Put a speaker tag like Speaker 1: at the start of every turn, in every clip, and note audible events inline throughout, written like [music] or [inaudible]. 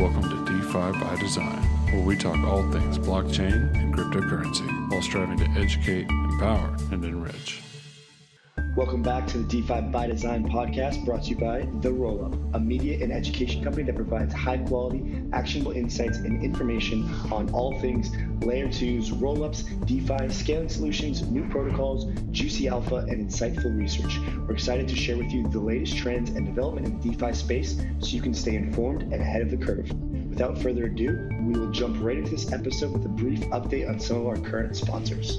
Speaker 1: Welcome to DeFi by Design, where we talk all things blockchain and cryptocurrency while striving to educate, empower, and enrich.
Speaker 2: Welcome back to the DeFi by Design podcast brought to you by The Rollup, a media and education company that provides high quality, actionable insights and information on all things layer 2s, rollups, DeFi, scaling solutions, new protocols, juicy alpha, and insightful research. We're excited to share with you the latest trends and development in the DeFi space so you can stay informed and ahead of the curve. Without further ado, we will jump right into this episode with a brief update on some of our current sponsors.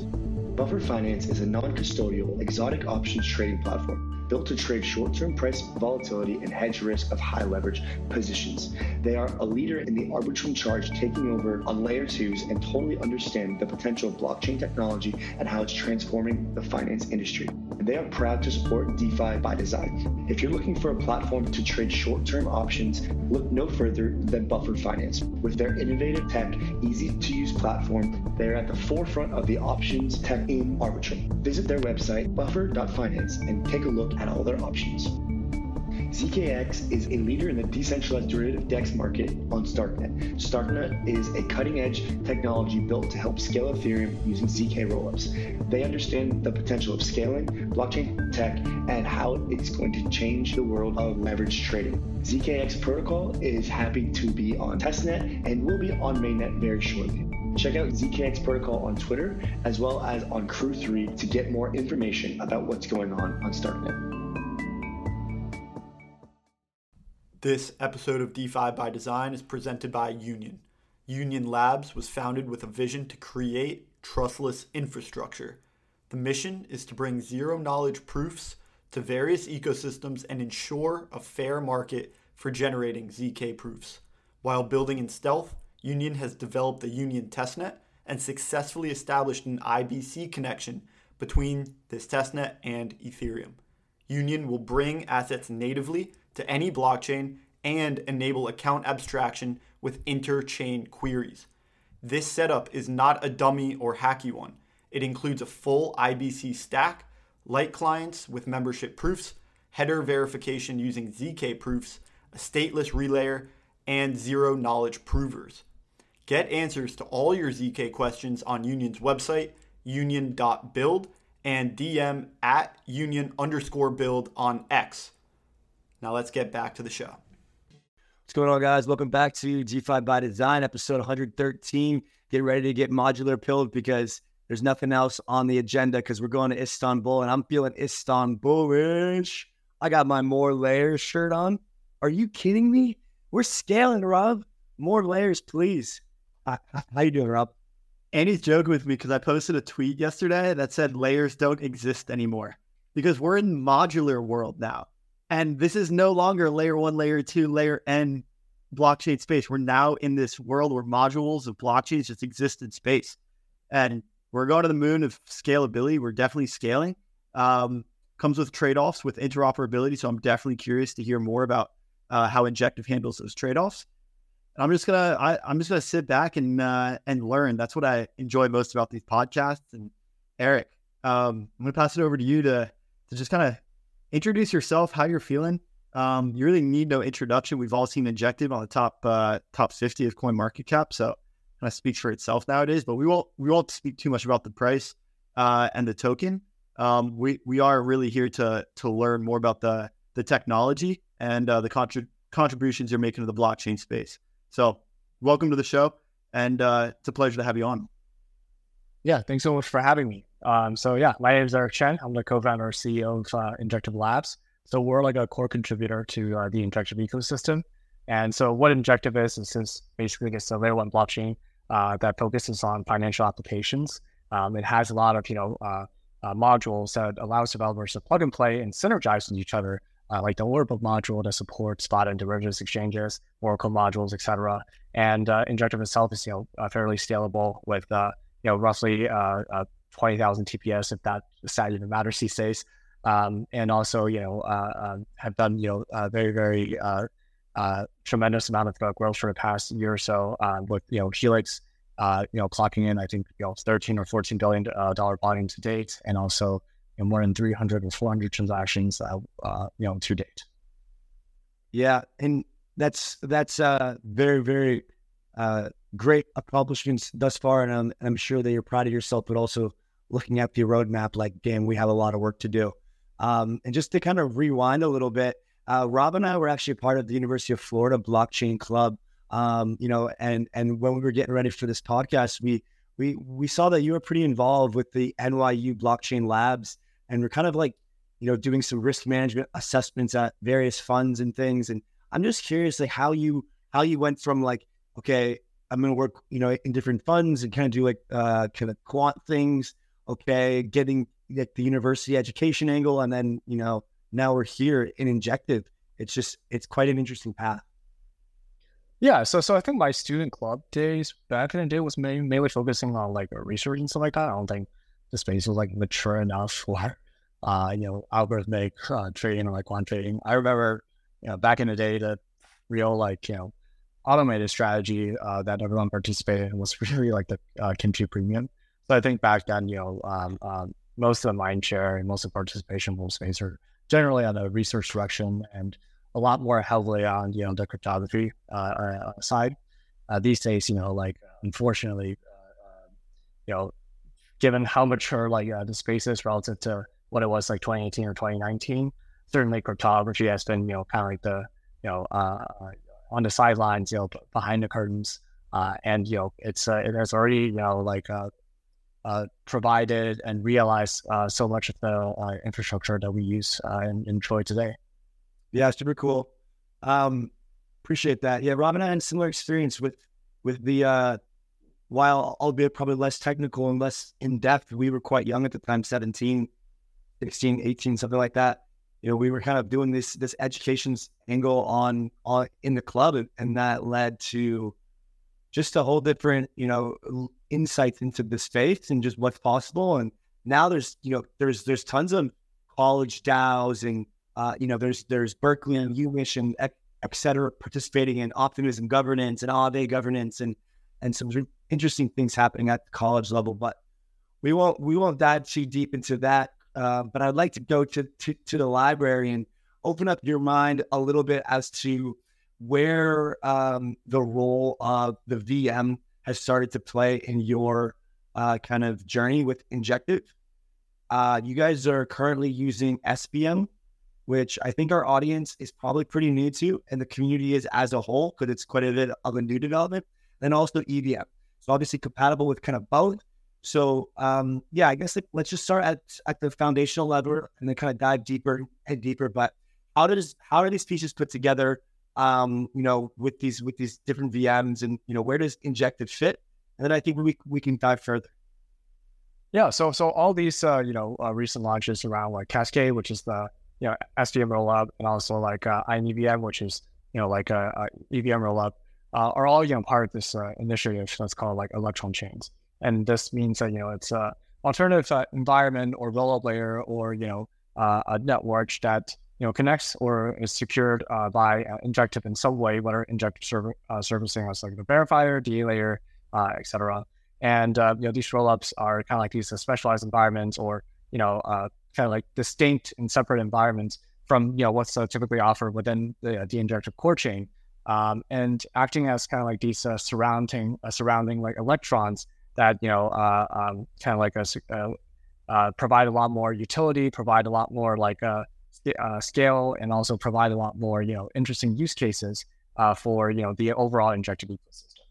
Speaker 2: Buffer Finance is a non custodial exotic options trading platform built to trade short term price volatility and hedge risk of high leverage positions. They are a leader in the arbitrum charge taking over on layer twos and totally understand the potential of blockchain technology and how it's transforming the finance industry. They are proud to support DeFi by design. If you're looking for a platform to trade short term options, look no further than Buffer Finance. With their innovative tech, easy to use platform, they are at the forefront of the options tech in Arbitrum. Visit their website, buffer.finance, and take a look at all their options. ZKX is a leader in the decentralized derivative DEX market on Starknet. Starknet is a cutting edge technology built to help scale Ethereum using ZK rollups. They understand the potential of scaling, blockchain tech, and how it's going to change the world of leverage trading. ZKX protocol is happy to be on testnet and will be on mainnet very shortly. Check out ZKX Protocol on Twitter as well as on Crew3 to get more information about what's going on on Starknet.
Speaker 3: This episode of DeFi by Design is presented by Union. Union Labs was founded with a vision to create trustless infrastructure. The mission is to bring zero knowledge proofs to various ecosystems and ensure a fair market for generating ZK proofs. While building in stealth, Union has developed the Union testnet and successfully established an IBC connection between this testnet and Ethereum. Union will bring assets natively to any blockchain and enable account abstraction with interchain queries. This setup is not a dummy or hacky one. It includes a full IBC stack, light clients with membership proofs, header verification using ZK proofs, a stateless relayer, and zero knowledge provers. Get answers to all your ZK questions on Union's website, union.build, and DM at union underscore build on X. Now let's get back to the show.
Speaker 4: What's going on, guys? Welcome back to DeFi by Design, episode 113. Get ready to get modular pilled because there's nothing else on the agenda because we're going to Istanbul and I'm feeling Istanbulish. I got my more layers shirt on. Are you kidding me? We're scaling, Rob. More layers, please.
Speaker 5: How you doing, Rob? Andy's joking with me because I posted a tweet yesterday that said layers don't exist anymore because we're in modular world now. And this is no longer layer one, layer two, layer N blockchain space. We're now in this world where modules of blockchains just exist in space. And we're going to the moon of scalability. We're definitely scaling. Um, comes with trade offs with interoperability. So I'm definitely curious to hear more about uh, how Injective handles those trade offs. I'm just gonna I, am just gonna sit back and uh, and learn. That's what I enjoy most about these podcasts. And Eric, um, I'm gonna pass it over to you to to just kind of introduce yourself, how you're feeling. Um, you really need no introduction. We've all seen Injective on the top uh, top 50 of Coin Market Cap, so kind of speaks for itself nowadays. But we won't we won't speak too much about the price uh, and the token. Um, we we are really here to to learn more about the the technology and uh, the contra- contributions you're making to the blockchain space. So, welcome to the show, and uh, it's a pleasure to have you on.
Speaker 6: Yeah, thanks so much for having me. Um, so yeah, my name is Eric Chen. I'm the co-founder and CEO of uh, Injective Labs. So we're like a core contributor to uh, the Injective ecosystem. And so what Injective is, is since basically it's a layer one blockchain uh, that focuses on financial applications. Um, it has a lot of, you know, uh, uh, modules that allows developers to plug and play and synergize with each other, uh, like the book module that supports spot and derivatives exchanges, Oracle modules, etc. And Injective itself is, you know, fairly scalable with, you know, roughly 20,000 TPS, if that stat even matters these days. Um, and also, you know, uh, uh, have done, you know, a very, very uh, uh tremendous amount of uh, growth for the past year or so um, with, you know, Helix, uh, you know, clocking in, I think, you know, 13 or 14 billion dollar volume to date, and also you know, more than 300 or 400 transactions, you know, to date.
Speaker 5: Yeah, and
Speaker 4: that's that's uh, very very uh, great accomplishments thus far, and I'm, I'm sure that you're proud of yourself. But also looking at the roadmap, like damn, we have a lot of work to do. Um, and just to kind of rewind a little bit, uh, Rob and I were actually part of the University of Florida Blockchain Club. Um, you know, and and when we were getting ready for this podcast, we we we saw that you were pretty involved with the NYU Blockchain Labs, and we're kind of like, you know, doing some risk management assessments at various funds and things. And I'm just curious, like how you how you went from like, okay, I'm going to work, you know, in different funds and kind of do like uh, kind of quant things. Okay, getting like the university education angle, and then you know now we're here in Injective. It's just it's quite an interesting path.
Speaker 6: Yeah, so so I think my student club days back in the day was mainly, mainly focusing on like research and stuff like that. I don't think the space was like mature enough [laughs] for uh, you know algorithmic uh, trading or like quant trading. I remember you know back in the day the real like you know automated strategy uh, that everyone participated in was [laughs] really like the uh, Kimchi Premium. So I think back then, you know, um, um, most of the mind share and most of the participation will space are generally on the research direction and a lot more heavily on, you know, the cryptography uh, uh side. Uh, these days, you know, like unfortunately, uh, you know, given how mature like the space is relative to what it was like 2018 or 2019, certainly cryptography has been, you know, kind of like the, you know, on the sidelines, you know, behind the curtains. Uh, and you know, it's uh, it has already you know like uh, uh provided and realized uh, so much of the uh, infrastructure that we use and enjoy today.
Speaker 4: Yeah, super cool. Um, appreciate that. Yeah, Robin, I had a similar experience with with the while albeit probably less technical and less in depth. We were quite young at the time, 17, 16, 18, something like that you know, we were kind of doing this this education angle on on in the club, and, that led to just a whole different, you know, insights into the space and just what's possible. And now there's, you know, there's there's tons of college DAOs and uh, you know, there's there's Berkeley and UMich and et, et cetera participating in optimism governance and Aave governance and and some interesting things happening at the college level. But we won't we won't dive too deep into that uh, but I'd like to go to, to, to the library and open up your mind a little bit as to where um, the role of the VM has started to play in your uh, kind of journey with Injective. Uh, you guys are currently using SVM, which I think our audience is probably pretty new to, and the community is as a whole because it's quite a bit of a new development. And also EVM. So obviously compatible with kind of both. So um, yeah, I guess like, let's just start at at the foundational level and then kind of dive deeper and deeper. But how does how are these pieces put together? Um, you know, with these with these different VMs and you know where does Injective fit? And then I think we we can dive further.
Speaker 6: Yeah, so so all these uh, you know uh, recent launches around like Cascade, which is the you know SVM rollup, and also like uh, INEVM, which is you know like a, a EVM rollup, uh, are all you know part of this uh, initiative that's called like Electron Chains. And this means that, you know, it's a alternative uh, environment or rollup layer or, you know, uh, a network that, you know, connects or is secured uh, by uh, Injective in some way, whether Injective serv- uh, servicing as like the verifier, DA layer, uh, etc. And, you know, these rollups are kind of like these specialized environments or, you know, kind of like distinct and separate environments from, you know, what's typically offered within the, the Injective core chain. Um, and acting as kind of like these surrounding surrounding like electrons that you know uh, um, kind of like a uh, uh, provide a lot more utility, provide a lot more like a uh, scale, and also provide a lot more you know interesting use cases uh, for you know the overall Injective ecosystem.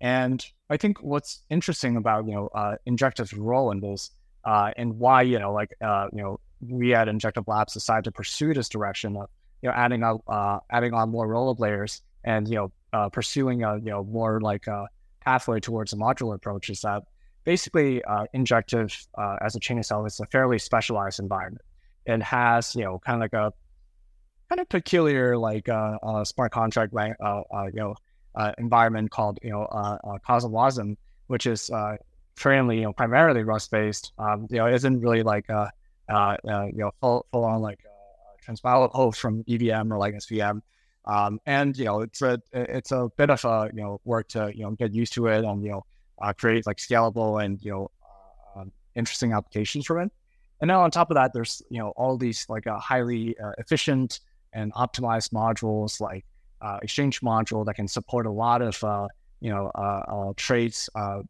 Speaker 6: And I think what's interesting about you know uh, Injective's role in this and why you know like you know we at Injective Labs decided to pursue this direction of you know adding up adding on more rollup layers and you know pursuing a you know more like a pathway towards a modular approach is that basically uh, Injective uh, as a chain itself is a fairly specialized environment. It has, you know, kind of like a kind of peculiar like uh, uh smart contract uh, uh, you know environment called you know uh, CosmWasm, which is currently you know primarily Rust based. Um, you know, is isn't really like uh, you know full full on like uh, host from EVM or like SVM. Um, and you know, it's a it's a bit of a you know work to you know get used to it and you know uh, create like scalable and you know uh, um, interesting applications from it. And now on top of that, there's you know all these like uh, highly uh, efficient and optimized modules like uh, exchange module that can support a lot of uh, you know uh,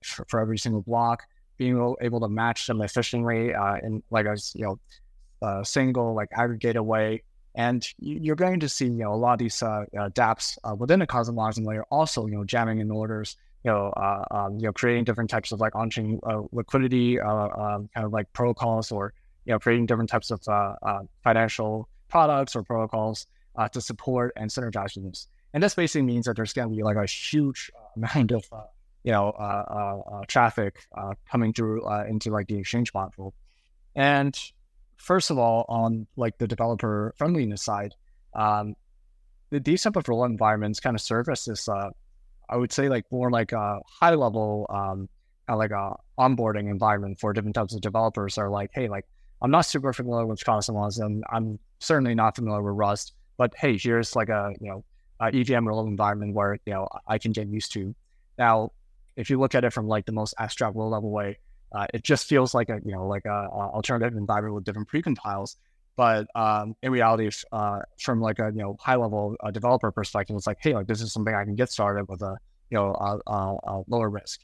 Speaker 6: for, for, every single block, being able to match them efficiently in like a you know single like aggregated way. And you're going to see you know a lot of these DApps within the cosmology layer also you know jamming in orders. You know, um, you know, creating different types of like on-chain liquidity, um, kind of like protocols, or you know, creating different types of financial products or protocols uh, to support and synergize with this. And this basically means that there's going to be like a huge amount of, uh, you know, uh, uh, uh traffic uh, coming through into like the exchange module. And first of all, on like the developer friendliness side, um, the, these type of role environments kind of serve as this, I would say like more like a high level, um, kind of like a onboarding environment for different types of developers are like, hey, like I'm not super familiar with Cosmos and I'm certainly not familiar with Rust but hey, here's like a you know a EVM role environment where you know I can get used to. Now, if you look at it from like the most abstract low level way, uh, it just feels like a you know like a, a alternative environment with different precompiles. But um, in reality, uh, from like a you know high level uh, developer perspective, it's like hey, like this is something I can get started with a you know a, a, a lower risk.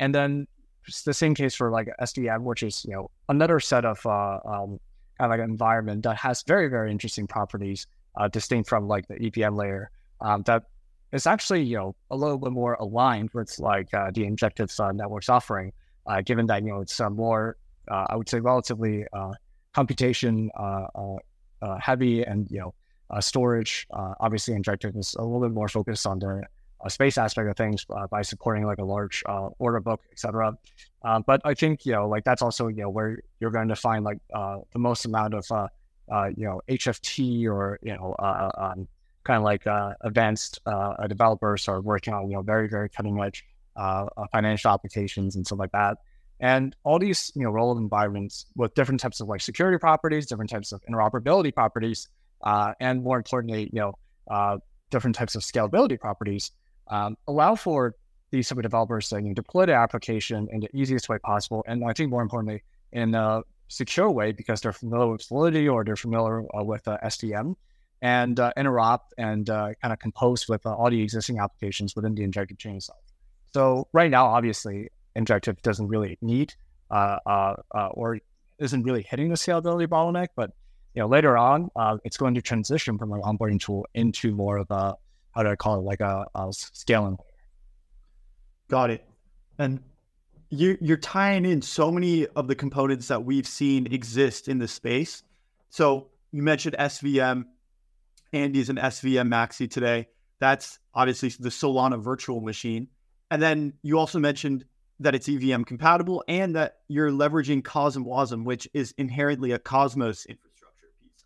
Speaker 6: And then it's the same case for like SVM, which is you know another set of uh, um, kind of like an environment that has very very interesting properties uh, distinct from like the EVM layer um, that is actually you know a little bit more aligned with like uh, the injective networks offering, uh, given that you know it's more uh, I would say relatively uh, computation heavy and you know storage. obviously, injective is a little bit more focused on the space aspect of things by supporting like a large order book, etc. but I think you know like that's also you know where you're going to find like the most amount of uh, you know, HFT or, you know, uh, uh um, kind of like uh, advanced uh, developers are working on, you know, very, very cutting edge financial applications and stuff like that. And all these, you know, role environments with different types of like security properties, different types of interoperability properties, and more importantly, you know, different types of scalability properties um, allow for these type of developers to you know, deploy the application in the easiest way possible. And I think more importantly, in a secure way because they're familiar with Solidity or they're familiar uh, with uh, SVM and uh, interop and uh, kind of compose with uh, all the existing applications within the Injective chain itself. So right now, obviously, injective doesn't really need uh, uh, uh, or isn't really hitting the scalability bottleneck, but you know later on, uh, it's going to transition from an onboarding tool into more of a how do I call it like a, a scaling.
Speaker 5: Got it. And you, you're tying in so many of the components that we've seen exist in the space. So you mentioned SVM. Andy's an SVM Maxi today. That's obviously the Solana virtual machine. And then you also mentioned that it's EVM compatible and that you're leveraging CosmWasm, which is inherently a Cosmos infrastructure piece.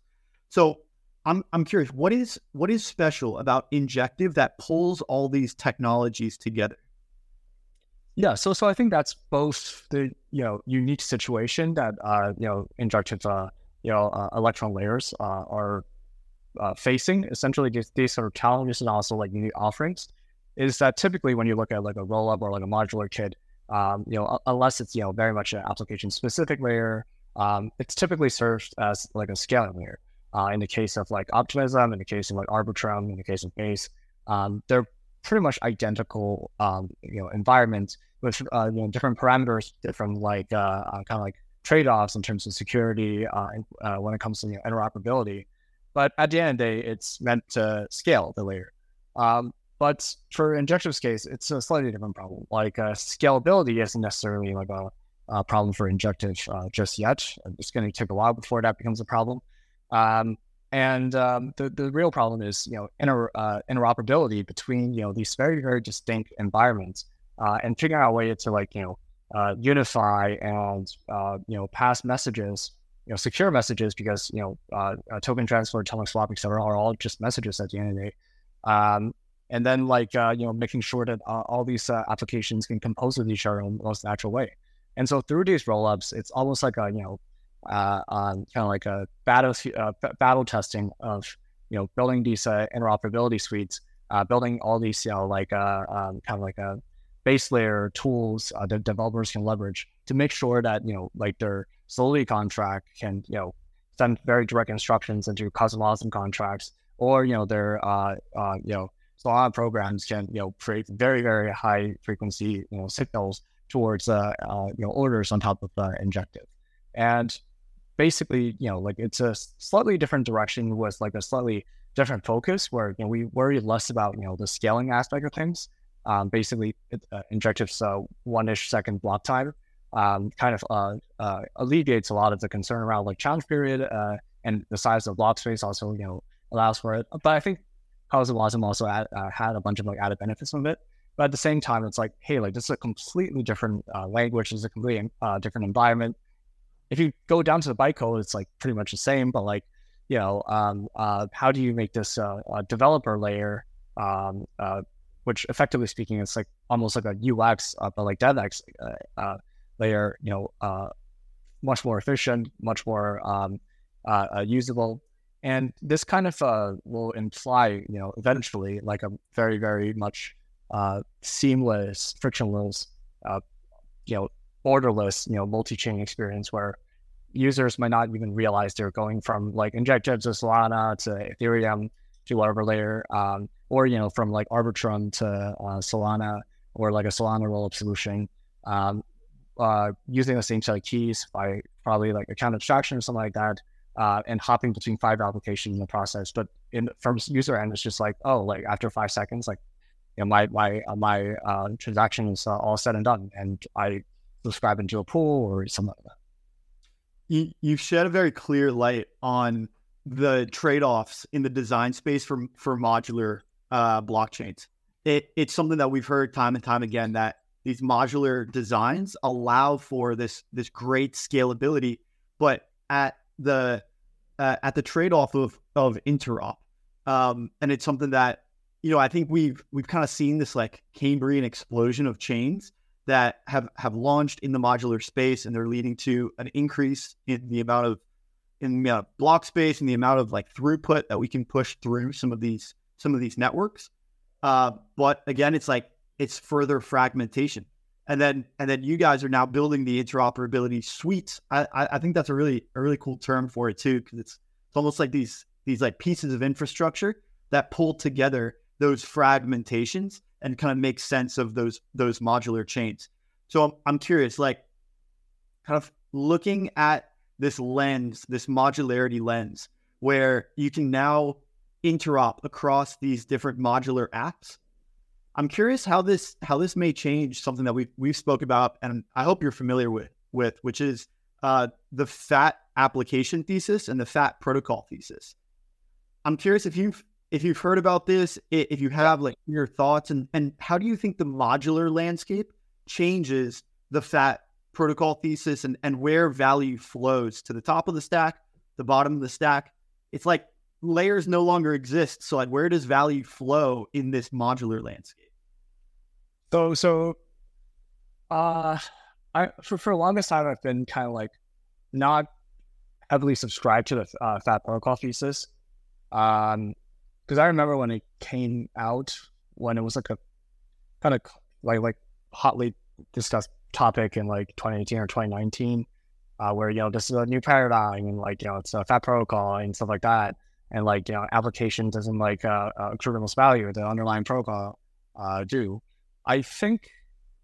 Speaker 5: So I'm I'm curious, what is what is special about Injective that pulls all these technologies together?
Speaker 6: Yeah, so so I think that's both the you know unique situation that uh, you know injective uh, you know uh, electron layers uh, are uh, facing. Essentially, these, these sort of challenges and also like unique offerings is that typically when you look at like a roll up or like a modular kit, um, you know unless it's you know very much an application specific layer, um, it's typically served as like a scaling layer. Uh, in the case of like optimism, in the case of like arbitrum, in the case of base, um, they're pretty much identical um, you know environments with uh, you know different parameters, different like uh, uh kind of like trade offs in terms of security uh, uh, when it comes to you know, interoperability. But at the end of the day, it's meant to scale the layer. Um, but for Injective's case, it's a slightly different problem. Like scalability isn't necessarily like a, a problem for Injective just yet. It's going to take a while before that becomes a problem. Um, and um, the the real problem is you know inter, uh, interoperability between you know these very very distinct environments uh, and figuring out a way to like you know uh, unify and uh, you know pass messages, you know secure messages because you know uh, uh, token transfer, atomic swap, etc. are all just messages at the end of the day. Um, and then like uh, you know making sure that all these applications can compose with each other in the most natural way. And so through these rollups, it's almost like a you know uh, kind of like a battle battle testing of you know building these interoperability suites, building all these you know like um, kind of like a base layer tools uh, that developers can leverage to make sure that you know like their Solidity contract can you know send very direct instructions into CosmWasm contracts, or you know their uh, uh, you know Solana programs can you know create very very high frequency you know signals towards uh, uh you know orders on top of uh, injective, and basically you know like it's a slightly different direction with like a slightly different focus where you know we worry less about you know the scaling aspect of things. Um, basically, it, uh, injective's uh, one-ish second block time um, kind of uh, uh, alleviates a lot of the concern around like challenge period uh, and the size of block space also you know allows for it. But I think CosmWasm also add, uh, had a bunch of like added benefits from it. But at the same time, it's like, hey, like this is a completely different uh, language, this is a completely uh, different environment. If you go down to the bytecode, it's like pretty much the same, but like, you know, um, how do you make this developer layer um, which effectively speaking it's like almost like a UX, uh, but like DevX uh, uh, layer, you know, uh, much more efficient, much more um, uh, usable. And this kind of will imply, you know, eventually like a very, very much seamless, frictionless, you know, borderless, you know, multi-chain experience where users might not even realize they're going from like injective to Solana to Ethereum to whatever layer. Um, or you know from like Arbitrum to uh, Solana or like a Solana rollup solution, um, uh, using the same set of keys by probably like account abstraction or something like that, uh, and hopping between five applications in the process. But in from user end, it's just like oh, like after five seconds, like you know my my uh, my uh, transaction is uh, all said and done, and I subscribe into a pool or something like that.
Speaker 5: You you shed a very clear light on the trade-offs in the design space for for modular uh, blockchains. It, it's something that we've heard time and time again that these modular designs allow for this this great scalability, but at the uh, at the trade off of of interop, um, and it's something that you know I think we've we've kind of seen this like Cambrian explosion of chains that have have launched in the modular space, and they're leading to an increase in the amount of in the amount of block space and the amount of like throughput that we can push through some of these some of these networks. Uh, but again, it's like it's further fragmentation. And then and then you guys are now building the interoperability suite. I, I, think that's a really a really cool term for it too, because it's it's almost like these these like pieces of infrastructure that pull together those fragmentations and kind of make sense of those those modular chains. So I'm I'm curious, like kind of looking at this lens, this modularity lens, where you can now interop across these different modular apps. I'm curious how this how this may change something that we've we've spoke about, and I hope you're familiar with with which is uh, the FAT application thesis and the FAT protocol thesis. I'm curious if you've if you've heard about this, if you have like your thoughts, and and how do you think the modular landscape changes the FAT protocol thesis and and where value flows to the top of the stack, the bottom of the stack? It's like layers no longer exist. So like where does value flow in this modular landscape?
Speaker 6: So so uh I for for the longest time I've been kind of like not heavily subscribed to the uh, fat protocol thesis. Um because I remember when it came out when it was like a kind of like like hotly discussed topic in like 2018 or 2019 uh, where you know this is a new paradigm and like you know it's a fat protocol and stuff like that and like you know application doesn't like uh, uh accrue the most value the underlying protocol uh, do. I think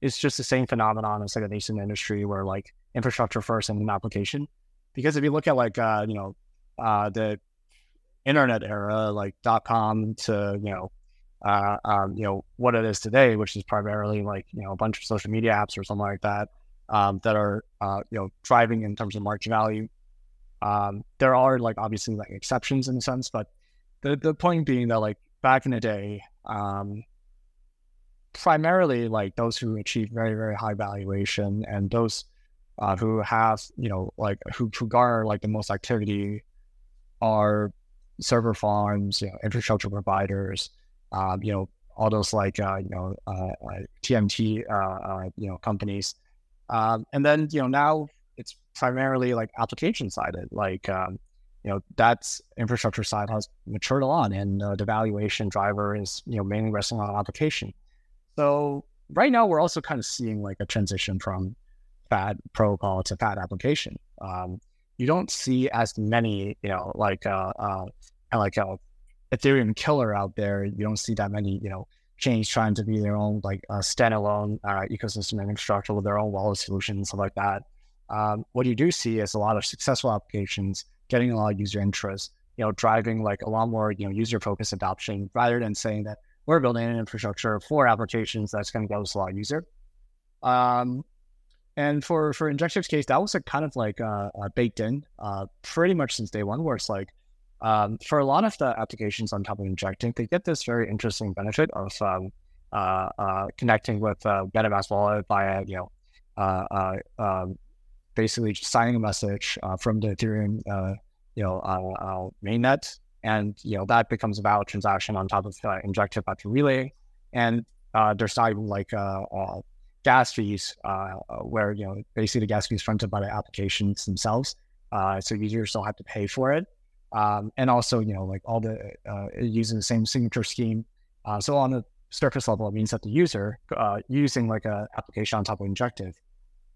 Speaker 6: it's just the same phenomenon as like a nascent industry where like infrastructure first and then application. Because if you look at like uh, you know uh, the internet era, like dot com to you know uh, um, you know what it is today, which is primarily like you know a bunch of social media apps or something like that um, that are uh, you know driving in terms of market value um, there are like obviously like exceptions in a sense, but the the point being that like back in the day, um, primarily like those who achieve very very high valuation and those uh, who have you know like who, who garner like the most activity are server farms, you know, infrastructure providers, um, you know, all those like uh, you know uh, TMT uh, uh, you know companies, um, and then you know now it's primarily like application sided. Like, um, you know, that's infrastructure side has matured a lot, and uh, the valuation driver is you know mainly resting on application. So right now, we're also kind of seeing like a transition from fat protocol to fat application. Um, you don't see as many, you know, like uh, uh like uh, Ethereum killer out there. You don't see that many, you know, chains trying to be their own like uh, standalone uh, ecosystem and infrastructure with their own wallet solution and stuff like that. Um, what you do see is a lot of successful applications getting a lot of user interest, you know, driving like a lot more, you know, user focused adoption rather than saying that we're building an infrastructure for applications that's going to go us a user. Um, and for for Injective's case, that was a kind of like uh, uh, baked in uh, pretty much since day one, where it's like um, for a lot of the applications on top of Injective, they get this very interesting benefit of um, uh, uh, connecting with uh, MetaMask wallet via you know um, basically just signing a message from the Ethereum you know mainnet, and you know that becomes a valid transaction on top of Injective after relay, and there's not even like gas fees, uh, uh, where you know basically the gas fees fronted by the applications themselves, uh, so users don't have to pay for it, um, and also you know like all the uh, using the same signature scheme. Uh, so on the surface level, it means that the user uh, using like an application on top of Injective,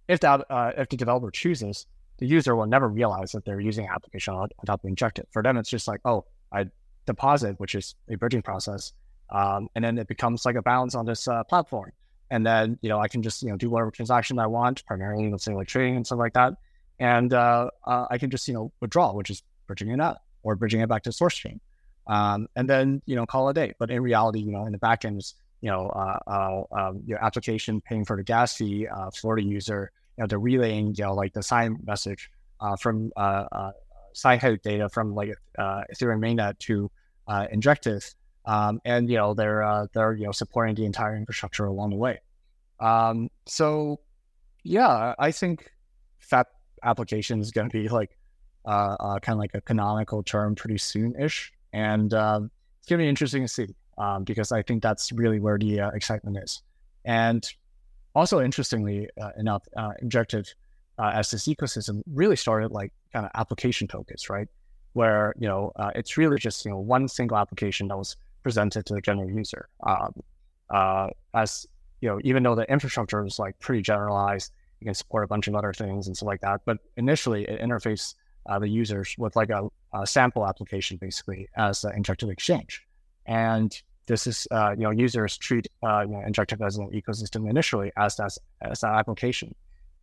Speaker 6: if that if the developer chooses, the user will never realize that they're using an application on, on top of Injective. For them, it's just like oh, I deposit, which is a bridging process, um, and then it becomes like a balance on this platform. And then you know I can just you know do whatever transaction I want, primarily let's say like trading and stuff like that, and uh, uh, I can just you know withdraw, which is bridging it out or bridging it back to source chain, um, and then you know call it a day. But in reality, you know in the backend is you know uh, uh um, your application paying for the gas fee uh, the user, you know the relaying you know like the sign message uh, from head data from like uh, Ethereum mainnet to uh, Injective um, and you know they're uh, they're you know supporting the entire infrastructure along the way. Um, so yeah, I think FAT application is going to be like uh, uh, kind of like a canonical term pretty soon ish, and um, it's going to be interesting to see um, because I think that's really where the uh, excitement is. And also interestingly uh, enough, uh, as this ecosystem really started like kind of application focus, right? Where you know it's really just you know one single application that was presented to the general user. Um, uh, as you know, even though the infrastructure is like pretty generalized, you can support a bunch of other things and stuff like that. But initially, it interface uh, the users with like a, a, sample application, basically as an Injective exchange. And this is, uh, you know, users treat uh, you know, Injective as an ecosystem initially as that as an application.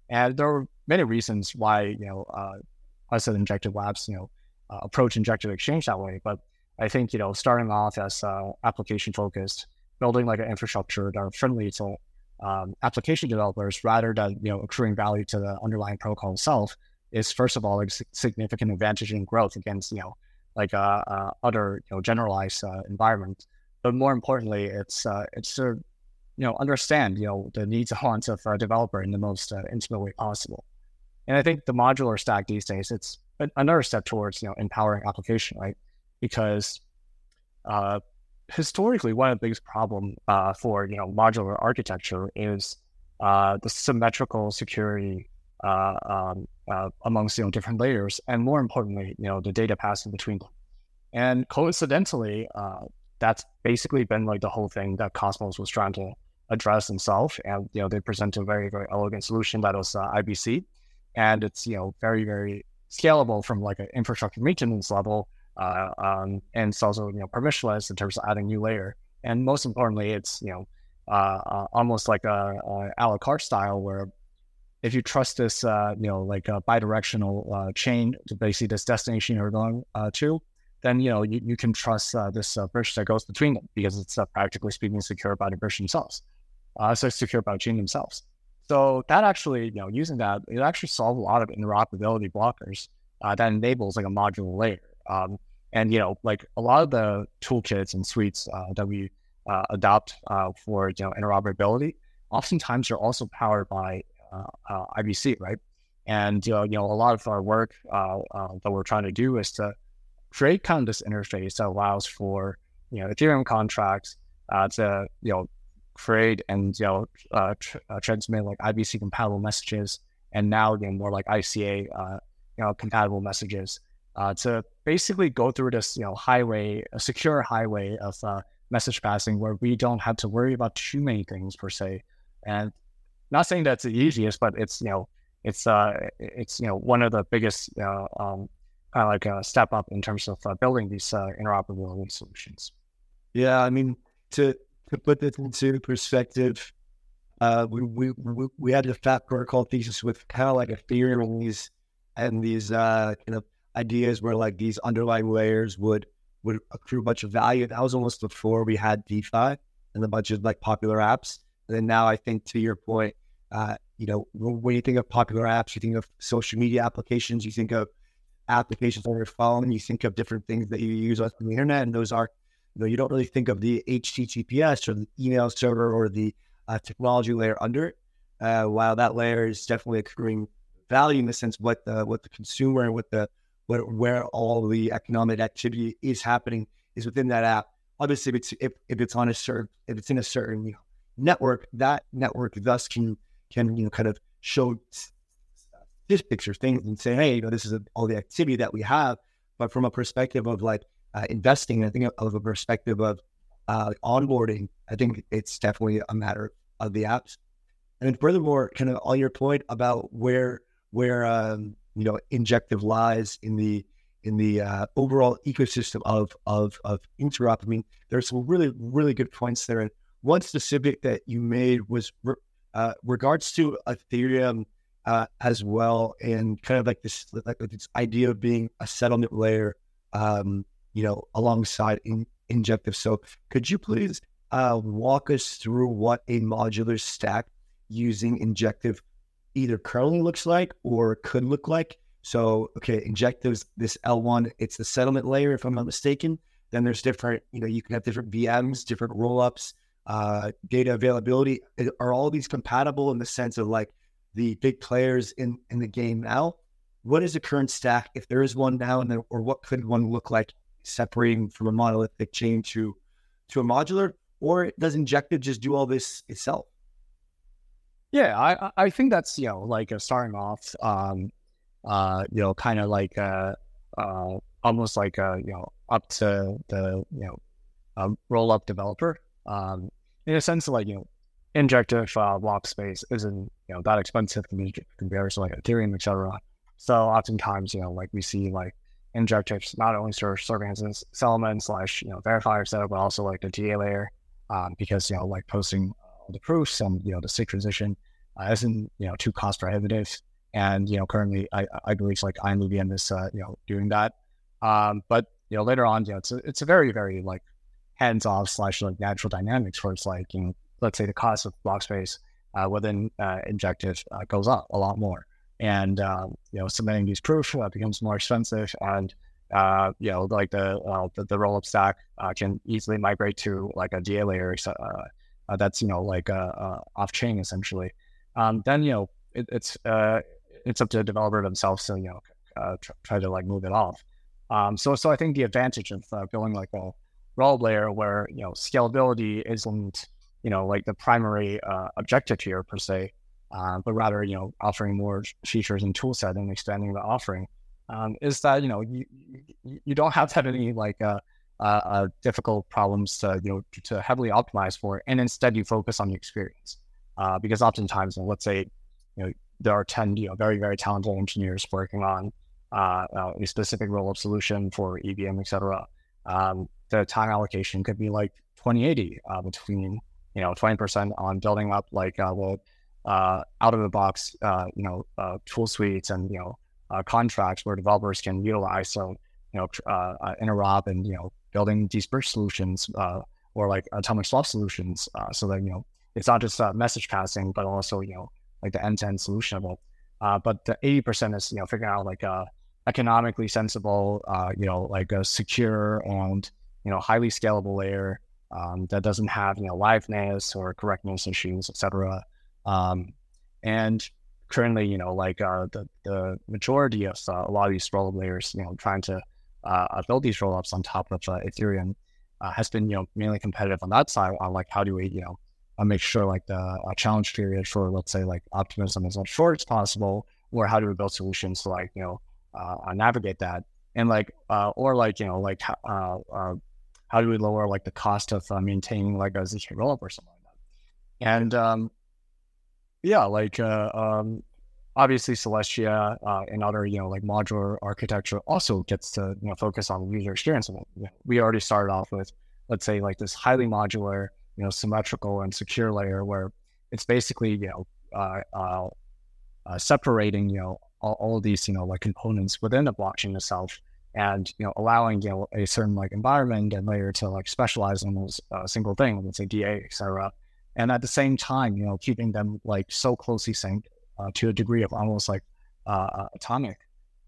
Speaker 6: And there are many reasons why you know uh, us at Injective Labs, you know, uh, approach Injective Exchange that way. But I think you know starting off as uh, application focused, building like an infrastructure that are friendly to um, application developers rather than you know accruing value to the underlying protocol itself is first of all a significant advantage in growth against you know like uh, uh, other you know generalized uh, environments. But more importantly, it's uh, it's to you know understand you know the needs and wants of a developer in the most uh, intimate way possible. And I think the modular stack these days it's another step towards you know empowering application right because uh, historically, one of the biggest problem uh, for you know modular architecture is uh, the symmetrical security uh, um, uh, amongst you know different layers, and more importantly, you know the data passing between them. And coincidentally, uh, that's basically been like the whole thing that Cosmos was trying to address themselves. And you know they present a very very elegant solution that was IBC, and it's you know very very scalable from like an infrastructure maintenance level uh, um, and it's also you know permissionless in terms of adding new layer. And most importantly, it's you know uh, uh, almost like a, a, a la carte style where if you trust this uh, you know like a bidirectional uh, chain to basically this destination you're going uh, to, then you know you, you can trust this bridge that goes between them because it's practically speaking secure by the bridge themselves. So it's secure by chain themselves. So that actually, you know, using that, it actually solves a lot of interoperability blockers that enables like a modular layer. Um, and you know, like a lot of the toolkits and suites uh, that we uh, adopt uh, for you know interoperability, oftentimes are also powered by uh, uh, IBC, right? And you know, you know, a lot of our work uh, that we're trying to do is to create kind of this interface that allows for you know Ethereum contracts to you know create and you know tr- transmit like IBC compatible messages, and now you know more like ICA you know compatible messages uh, to basically go through this, you know, highway, a secure highway of uh, message passing where we don't have to worry about too many things per se. And not saying that's the easiest, but it's you know, it's uh, it's you know, one of the biggest uh, um, kind of like a step up in terms of uh, building these uh, interoperability solutions.
Speaker 4: Yeah, I mean to to put this into perspective, uh, we, we we we had the fat protocol thesis with kind of like Ethereum and these and these uh, kind of ideas where like these underlying layers would would accrue a bunch of value. That was almost before we had DeFi and a bunch of like popular apps. And then now I think to your point, uh, you know, when you think of popular apps, you think of social media applications, you think of applications on your phone, you think of different things that you use on the internet, and those are, you know, you don't really think of the HTTPS or the email server or the uh, technology layer under it. Uh, while that layer is definitely accruing value in the sense what the what the consumer and what the what where all the economic activity is happening is within that app. Obviously, if it's if, if it's on a certain if it's in a certain you know, network, that network thus can can you know kind of show statistics or things and say, hey, you know, this is a, all the activity that we have. But from a perspective of like uh, investing, I think of a perspective of uh, onboarding, I think it's definitely a matter of the apps. And then furthermore, kind of on your point about where where um, you know injective lies in the in the uh, overall ecosystem of of of interop. I mean, there's some really really good points there. And one specific that you made was re- uh, regards to Ethereum uh, as well, and kind of like this like this idea of being a settlement layer, um, you know, alongside in, injective. So, could you please uh, walk us through what a modular stack using injective either currently looks like or could look like? So, okay, injectives this L1, it's the settlement layer, if I'm not mistaken. Then there's different, you know, you can have different VMs, different rollups, uh, data availability. Are all these compatible in the sense of like the big players in, in the game now? What is the current stack, if there is one now, and then, or what could one look like separating from a monolithic chain to to a modular? Or does Injective just do all this itself?
Speaker 6: Yeah, I I think that's you know like uh, starting off. Um, uh, you know, kind of like uh, uh, almost like uh, you know, up to the you know, um, roll up developer. Um, in a sense, like you know, injective uh, block space isn't you know that expensive compared to like Ethereum, etc. So oftentimes, you know, like we see like injectives not only of serving as settlement slash you know verifier setup, but also like the DA layer, um, because you know like posting the proofs and you know the state transition uh, isn't you know too cost prohibitive. And you know, currently, I, I believe like inEVM is uh, you know doing that. Um, but you know, later on, you know, it's a, it's a very very like hands off slash like natural dynamics where it's like you know, let's say the cost of block space uh, within uh, injective uh, goes up a lot more, and um, you know, submitting these proofs uh, becomes more expensive, and uh, you know, like the uh, the, the roll up stack can easily migrate to like a DA layer that's you know like off chain essentially. Um, then you know, it, it's it's up to the developer themselves to you know uh, try, to like move it off. Um, so so I think the advantage of uh, building like a role layer where you know scalability isn't you know like the primary uh, objective here per se, uh, but rather you know offering more features and toolset and expanding the offering um, is that you know you you don't have to have any like uh, uh, difficult problems to you know to heavily optimize for, and instead you focus on the experience because oftentimes let's say you know there are 10 you know, very, very talented engineers working on uh, uh, a specific roll up solution for EVM, et cetera. Um, the time allocation could be like 2080 uh, between, you know, 20% on building up like uh, the uh, out of the box, uh, you know, tool suites and, you know, contracts where developers can utilize. So, you know, interop and, you know, building dispersed solutions or like atomic swap solutions so that, you know, it's not just message passing, but also, you know, like the end-to-end solution. Uh, but the 80% is, you know, figuring out like economically sensible, uh, you know, like a secure and, you know, highly scalable layer um, that doesn't have, you know, liveness or correctness issues, etc. Um, and currently, you know, like uh, the, the majority of uh, a lot of these rollup layers, you know, trying to uh, build these rollups on top of uh, Ethereum has been, you know, mainly competitive on that side on like how do we, you know, uh, make sure like the uh, challenge period for let's say like optimism is as short as possible, or how do we build solutions to like you know uh, navigate that? And like uh, or like you know like uh, uh, how do we lower like the cost of maintaining like a zk rollup or something like that, and um, yeah, like uh, um, obviously Celestia uh, and other you know like modular architecture also gets to you know focus on user experience. We already started off with let's say like this highly modular, you know, symmetrical and secure layer where it's basically you know uh, uh, uh, separating you know all, all these you know like components within the blockchain itself and you know allowing you know a certain like environment and layer to like specialize in a uh, single thing let's say da etc and at the same time you know keeping them like so closely synced uh, to a degree of almost like uh, uh atomic.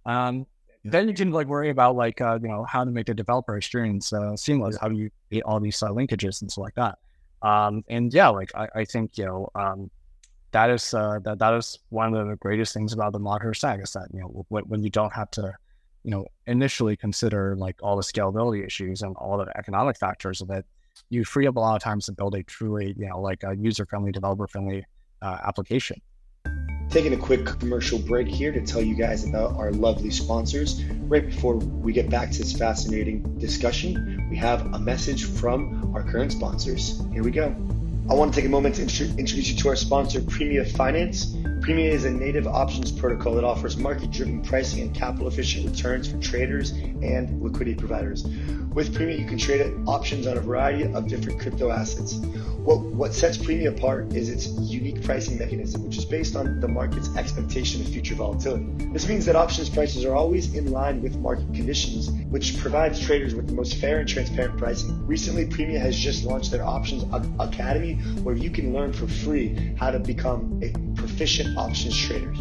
Speaker 6: Um, then you can like worry about like uh, you know how to make the developer experience uh, seamless how do you create all these linkages and stuff like that. Um, and yeah like I, I think you know um, that is that that is one of the greatest things about the modular stack is that you know when, when you don't have to you know, initially consider like all the scalability issues and all the economic factors of it, you free up a lot of times to build a truly, you know, like a user-friendly, developer-friendly uh, application.
Speaker 2: Taking a quick commercial break here to tell you guys about our lovely sponsors. Right before we get back to this fascinating discussion, we have a message from our current sponsors. Here we go. I want to take a moment to introduce you to our sponsor, Premia Finance. Premia is a native options protocol that offers market driven pricing and capital efficient returns for traders and liquidity providers. With Premia, you can trade options on a variety of different crypto assets. What, what sets Premia apart is its unique pricing mechanism, which is based on the market's expectation of future volatility. This means that options prices are always in line with market conditions, which provides traders with the most fair and transparent pricing. Recently, Premia has just launched their Options Academy, where you can learn for free how to become a proficient options trader.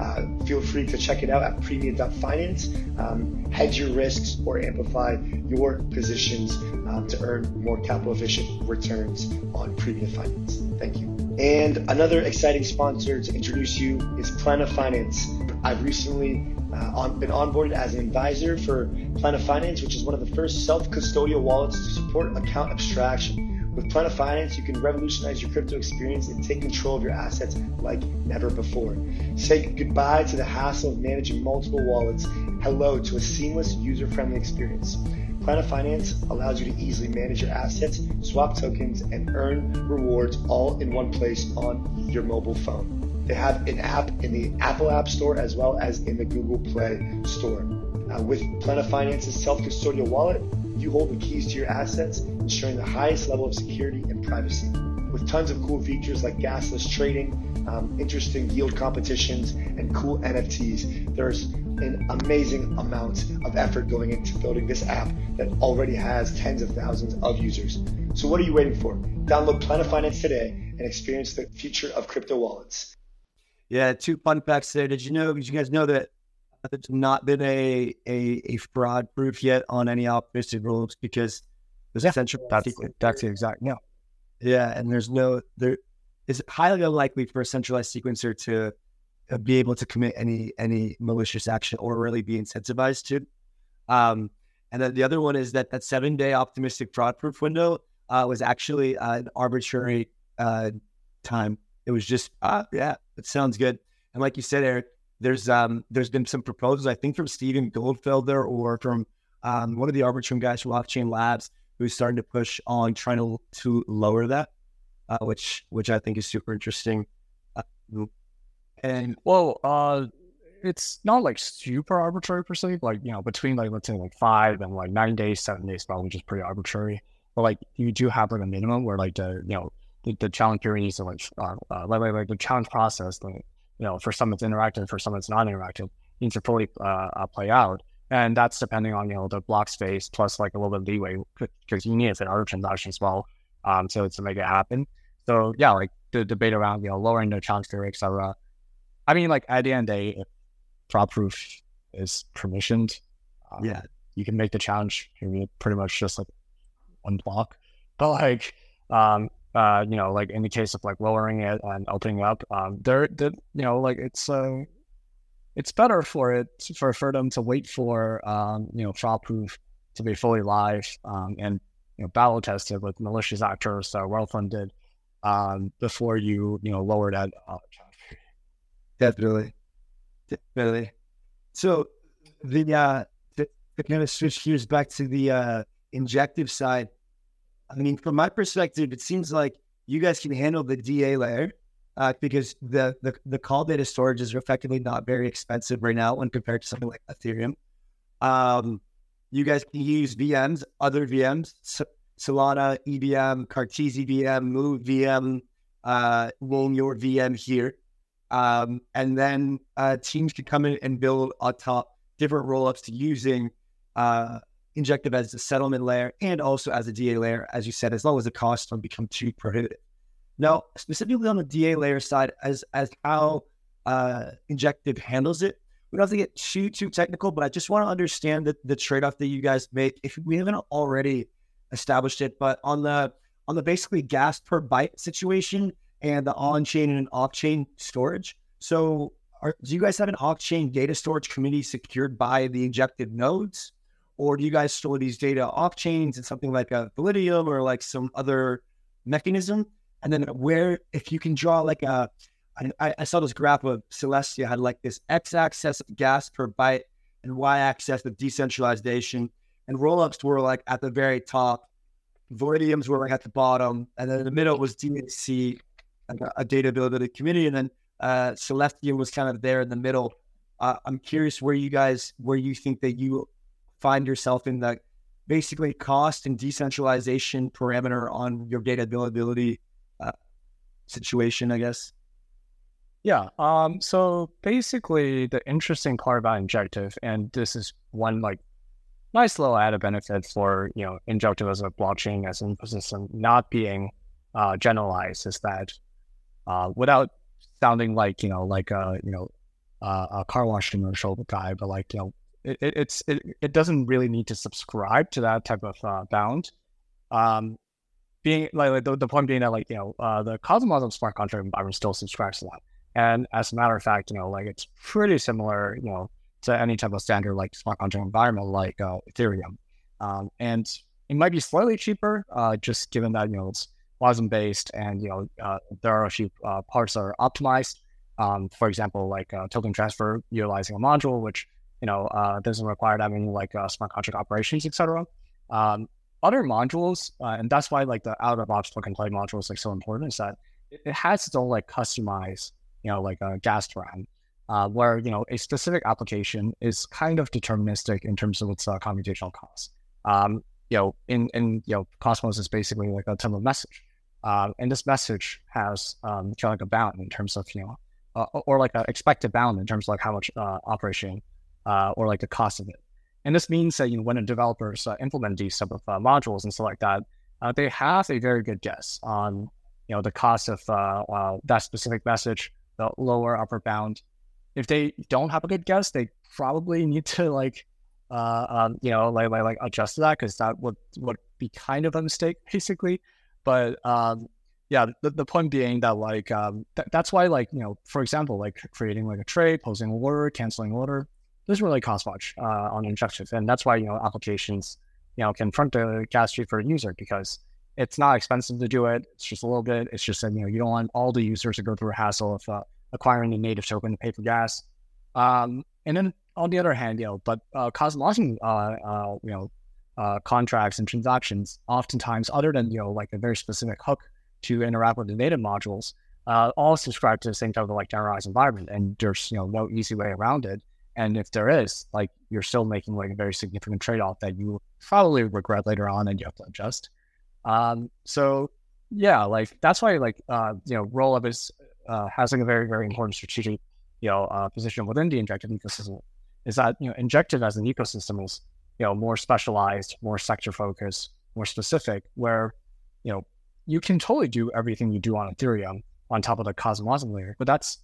Speaker 2: Uh, feel free to check it out at premia.finance. Um, hedge your risks or amplify your positions um, to earn more capital efficient returns on Premia Finance. Thank you. And another exciting sponsor to introduce you is Plena Finance. I've recently uh, on, been onboarded as an advisor for Plena Finance, which is one of the first self custodial wallets to support account abstraction. With Plena Finance, you can revolutionize your crypto experience and take control of your assets like never before. Say goodbye to the hassle of managing multiple wallets. Hello to a seamless, user friendly experience. Plena Finance allows you to easily manage your assets, swap tokens, and earn rewards all in one place on your mobile phone. They have an app in the Apple App Store as well as in the Google Play Store. Uh, with Plena Finance's self custodial wallet, you hold the keys to your assets, ensuring the highest level of security and privacy. With tons of cool features like gasless trading, um, interesting yield competitions, and cool NFTs, there's an amazing amount of effort going into building this app that already has tens of thousands of users. So what are you waiting for? Download Plena Finance today and experience the future of crypto wallets.
Speaker 4: Yeah, two fun facts there. Did you know? Did you guys know that there's not been a a, a fraud proof yet on any optimistic rules because there's yeah, central
Speaker 6: that's that's the exact no.
Speaker 4: Yeah, and there's no there is highly unlikely for a centralized sequencer to uh, be able to commit any any malicious action or really be incentivized to. Um, and then the other one is that that seven day optimistic fraud proof window uh, was actually uh, an arbitrary uh, time. It was just ah yeah, it sounds good. And like you said, Eric, there's um, there's been some proposals, I think, from Steven Goldfeder or from um, one of the Arbitrum guys from Offchain Labs who's starting to push on trying to to lower that, uh, which which I think is super interesting. Uh,
Speaker 6: and well, uh, it's not like super arbitrary per se. Like you know, between like let's say like five and like nine days, seven days, probably just pretty arbitrary. But like you do have like a minimum where like the you know the, the challenge period is like uh, uh, like, like, like the challenge process. Like, you know, for some it's interactive, for some it's not interactive. needs to fully uh, play out. And that's depending on, you know, the block space plus like a little bit of leeway because you need it for other transactions as well. Um, so to make it happen. So yeah, like the debate around, you know, lowering the challenge period, et cetera. I mean, like at the end of the day, if fraud proof is permissioned,
Speaker 4: um, yeah,
Speaker 6: you can make the challenge pretty much just like one block. But like, um, uh, you know, like in the case of like lowering it and opening up, um, there, you know, like it's uh, it's better for it for for them to wait for um, you know, fraud proof to be fully live um, and you know, battle tested with malicious actors, that are well funded, um, before you you know lower that. Uh,
Speaker 4: Definitely, definitely. So the uh, to, to kind of switch gears back to the uh, Injective side I mean, from my perspective, it seems like you guys can handle the DA layer. Uh, because the, the the call data storage is effectively not very expensive right now when compared to something like Ethereum. Um, you guys can use VMs, other VMs, Solana EVM, Cartesi VM, Move VM, uh, your VM here. Um, and then uh, teams can come in and build on top different rollups to using uh, Injective as a settlement layer and also as a DA layer, as you said, as long as the costs don't become too prohibitive. Now, specifically on the DA layer side, as as how uh, Injective handles it, we don't have to get too too technical, but I just want to understand the, the trade off that you guys make. If we haven't already established it, but on the on the basically gas per byte situation and the on chain and off chain storage. So, are, do you guys have an off chain data storage committee secured by the Injective nodes? Or do you guys store these data off chains in something like a Validium or like some other mechanism? And then where, if you can draw like a, I, I saw this graph of Celestia had like this x axis of gas per byte and y axis of decentralization. And rollups were like at the very top, Validiums were like at the bottom, and then in the middle was DNC, a data availability community, and then uh, Celestia was kind of there in the middle. Uh, I'm curious where you guys, where you think that you find yourself in the basically cost and decentralization parameter on your data availability uh, situation, I guess.
Speaker 6: Yeah. Um, so basically, the interesting part about Injective, and this is one like nice little added benefit for you know Injective as a blockchain as an ecosystem not being uh, generalized, is that uh, without sounding like you know like a you know uh, a car wash commercial guy, but like you know it, it's it, it doesn't really need to subscribe to that type of uh, bound. Um, being like, like the, the point being that like you know uh, the CosmWasm smart contract environment still subscribes to that. And as a matter of fact, you know, like it's pretty similar, you know, to any type of standard like smart contract environment like uh, Ethereum. Um, and it might be slightly cheaper, uh, just given that you know it's WASM based and you know uh, there are a few uh, parts that are optimized. Um, for example, like uh, token transfer utilizing a module, which you know uh, doesn't require that many like smart contract operations, etc. Um, other modules, and that's why like the out of box plug and play module is like so important. Is that it has its own like customized you know, like a gas brand, uh, where, you know, a specific application is kind of deterministic in terms of its uh, computational cost. Um, you know, in, in, you know, Cosmos is basically like a type of message. Uh, and this message has um, kind of like a bound in terms of, you know, uh, or like an expected bound in terms of like how much uh, operation uh, or like the cost of it. And this means that, you know, when developers implement these type of modules and stuff like that, they have a very good guess on, you know, the cost of that specific message the lower upper bound. If they don't have a good guess, they probably need to like, uh, um, you know, like like, like adjust that because that would would be kind of a mistake [laughs] basically. But um, yeah, the, the point being that like um, th- that's why like you know, for example, like creating like a trade, posing an order, canceling order, doesn't really cost much uh, on Injective, and that's why you know applications you know can front the gas fee for a user because it's not expensive to do it. It's just a little bit. It's just that you know you don't want all the users to go through a hassle of uh, acquiring a native token to pay for gas. Um, and then on the other hand, you know, but uh, CosmWasm, uh, uh, you know, uh, contracts and transactions, oftentimes, other than you know, like a very specific hook to interact with the native modules, uh, all subscribe to the same type of like generalized environment, and there's you know no easy way around it. And if there is, like, you're still making like a very significant trade off that you probably regret later on, and you have to adjust. Um, so yeah, like that's why like uh, you know roll up is uh, has like a very very important strategic you know uh, position within the Injective ecosystem. Is that you know Injective as an ecosystem is you know more specialized, more sector focused, more specific, where you know you can totally do everything you do on Ethereum on top of the Cosmos layer, but that's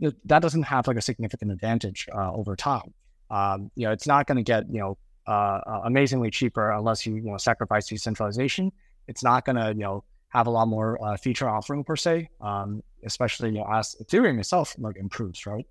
Speaker 6: that doesn't have like a significant advantage uh, over time. Um, you know, it's not going to get you know uh, uh, amazingly cheaper unless you you know sacrifice decentralization. It's not going to you know have a lot more uh, feature offering per se, um, especially you know, as Ethereum itself like improves, right?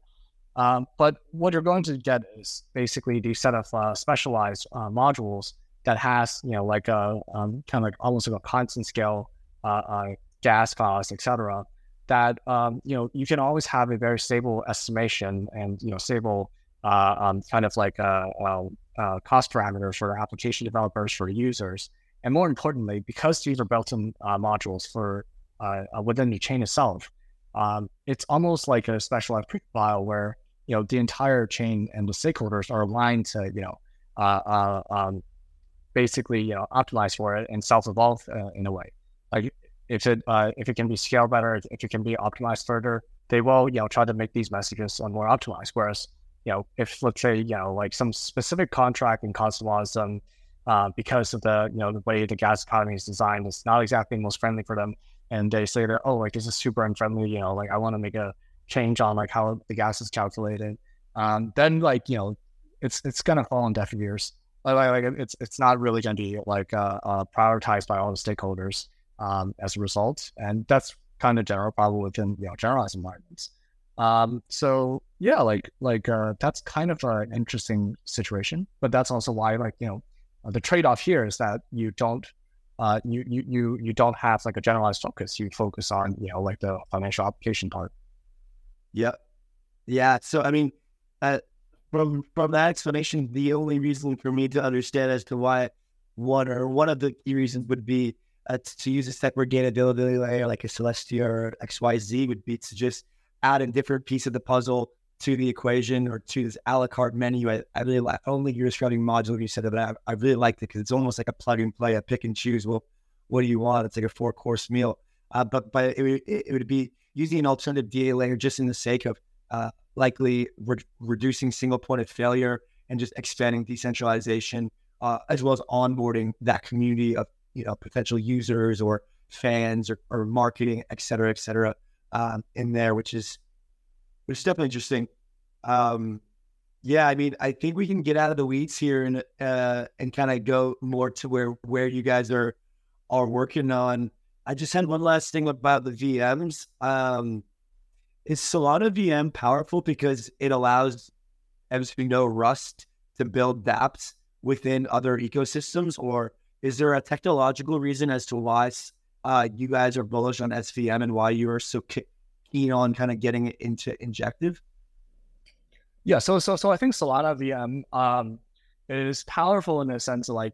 Speaker 6: Um, but what you're going to get is basically the set of uh, specialized uh, modules that has you know like a um, kind of like almost like a constant scale uh, uh, gas cost, etc. That um, you know you can always have a very stable estimation and you know stable uh, um, kind of like cost parameters for application developers for users and more importantly, because these are built-in uh, modules for uh, uh, within the chain itself, um, it's almost like a specialized file where you know the entire chain and the stakeholders are aligned to you know uh, uh, um, basically you know optimize for it and self-evolve uh, in a way. Like if it uh, if it can be scaled better, if it can be optimized further, they will you know try to make these messages more optimized. Whereas you know if let's say you know like some specific contract in um, uh, because of the you know the way the gas economy is designed, it's not exactly most friendly for them, and they say that oh like this is super unfriendly. You know like I want to make a change on like how the gas is calculated. Um, then like you know it's it's gonna fall on deaf ears. Like, like it's it's not really gonna be like uh, uh, prioritized by all the stakeholders um, as a result, and that's kind of general problem within you know generalized environments. Um, so yeah, like like uh, that's kind of an interesting situation, but that's also why like you know the trade off here is that you don't uh, you, you you you don't have like a generalized focus. You focus on you know like the financial application part.
Speaker 4: Yep. Yeah. So I mean, uh, from from that explanation, the only reason for me to understand as to why one or one of the key reasons would be uh, to use a separate data availability layer like a Celestia or XYZ would be to just add a different piece of the puzzle to the equation or to this a la carte menu. I, I really like, only you're describing modular, you said that, I, I really liked it because it's almost like a plug and play, a pick and choose. Well, what do you want? It's like a four course meal. Uh, but but it, it, it, would be using an alternative DA layer just in the sake of uh, likely re- reducing single point of failure and just expanding decentralization, uh, as well as onboarding that community of you know potential users or fans or, or marketing, et cetera, et cetera, um, in there, which is which is definitely interesting. Um, yeah, I mean, I think we can get out of the weeds here and uh, and kind of go more to where where you guys are are working on. I just had one last thing about the VMs. Um, is Solana VM powerful because it allows MSP know Rust to build dApps within other ecosystems, or is there a technological reason as to why uh, you guys are bullish on SVM and why you are so keen on kind of getting it into Injective?
Speaker 6: Yeah, so so so I think Solana VM um, is powerful in the sense of like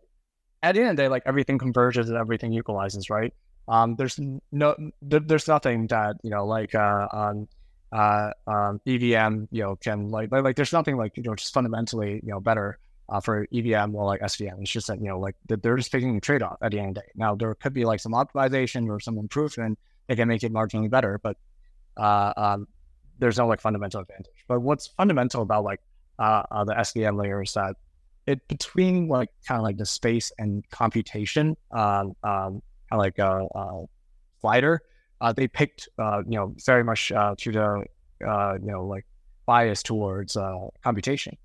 Speaker 6: at the end of the day, like everything converges and everything equalizes, right? Um, there's no there's nothing that you know like uh, um, uh, um, EVM you know can like, like like there's nothing like you know just fundamentally you know better uh, for EVM or like SVM. It's just that, you know, like they're just picking a trade off at the end of the day. Now, there could be like some optimization or some improvement that can make it marginally better, but uh, um, there's no like fundamental advantage. But what's fundamental about like uh, uh the SVM layer is that it between like kind of like the space and computation, um, um, kind of like a, a slider, uh, they picked, uh, you know, very much to the, you know, like bias towards computation.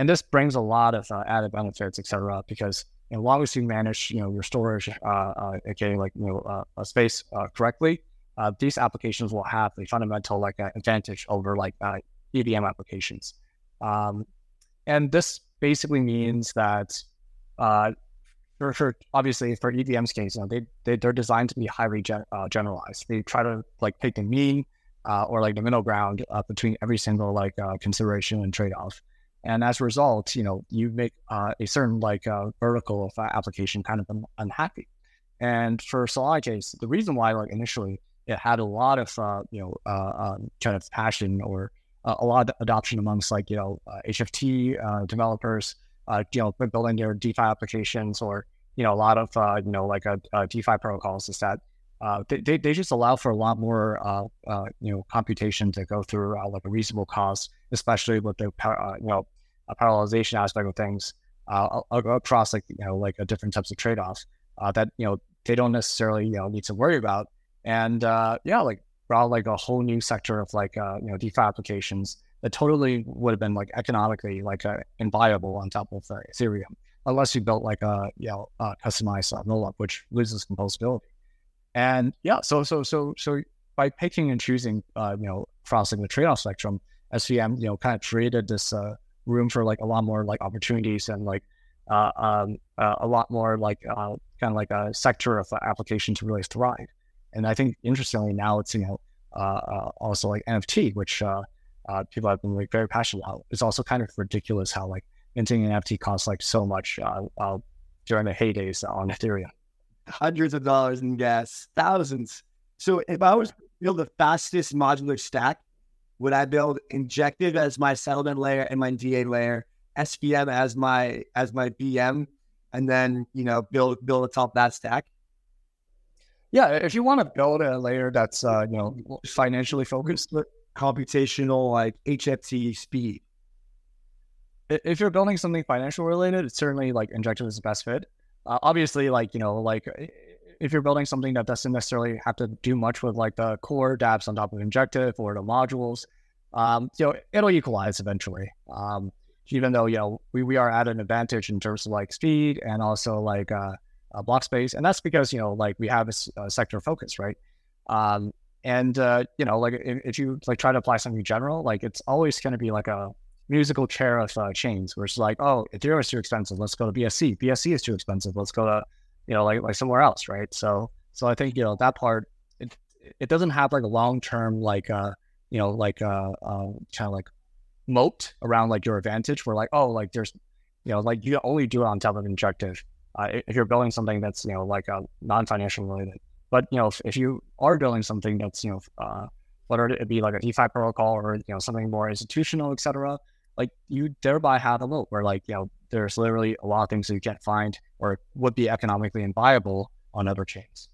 Speaker 6: And this brings a lot of uh, added benefits, et cetera, because as long as you manage, you know, your storage, uh, uh, okay, like, you know, uh, space uh, correctly, uh, these applications will have a fundamental like advantage over like EVM applications. Um, and this basically means that for, for, obviously for EVM's case, you know, they, they they're designed to be highly gen, generalized. They try to like pick the mean or like the middle ground between every single like consideration and trade off. And as a result, you know, you make uh, a certain like uh, vertical of application kind of un- unhappy. And for Solana case, the reason why like initially it had a lot of uh, you know uh, um, kind of passion or uh, a lot of adoption amongst like you know HFT uh, developers, you know, building their DeFi applications or you know a lot of you know like a, a DeFi protocols is that uh, they, they just allow for a lot more uh, uh, you know computation to go through like a reasonable cost, especially with the you know parallelization aspect of things across like you know like different types of trade offs that you know they don't necessarily you know need to worry about. And yeah, like brought like a whole new sector of like you know DeFi applications that totally would have been like economically like uh, inviable on top of uh, Ethereum, unless you built like a you know uh, customized uh, rollup, which loses composability. And yeah, so so so so by picking and choosing, uh, you know, crossing the trade-off spectrum, SVM, you know, kind of created this uh, room for like a lot more like opportunities and like uh, um, uh, a lot more like uh, kind of like a sector of application to really thrive. And I think interestingly now it's you know uh, uh, also like NFT, which uh, uh, people have been like very passionate about. It's also kind of ridiculous how like minting an NFT costs like so much uh, uh, during the heydays on Ethereum
Speaker 7: hundreds of dollars in gas, thousands. So if I was
Speaker 4: build the fastest modular stack, would I build Injective as my settlement layer and my DA layer, SVM as my as my VM, and then you know build build atop that stack?
Speaker 6: Yeah, if you want to build a layer that's uh, you know financially focused,
Speaker 4: computational like HFT speed.
Speaker 6: If you're building something financial related, it's certainly like Injective is the best fit. Uh, obviously, like you know, like if you're building something that doesn't necessarily have to do much with like the core dApps on top of Injective or the modules, um, you know, it'll equalize eventually. Um, even though you know we, we are at an advantage in terms of like speed and also like uh, uh, block space, and that's because you know like we have a, sector focus, right? Um, and uh, you know, like if, if, you like try to apply something general, like it's always going to be like a musical chair of uh, chains, where it's like, oh, Ethereum is too expensive, let's go to BSC. BSC is too expensive, let's go to you know like like somewhere else, right? So so I think you know that part it it doesn't have like a long term like uh you know like uh, uh kind of like moat around like your advantage where like oh like there's you know like you only do it on top of Injective uh, if you're building something that's you know like a uh, non-financial related but you know if, if you are building something that's you know uh, whether it be like a DeFi protocol or you know something more institutional, etc., like you thereby have a moat where like you know there's literally a lot of things that you can't find or would be economically inviable on other chains.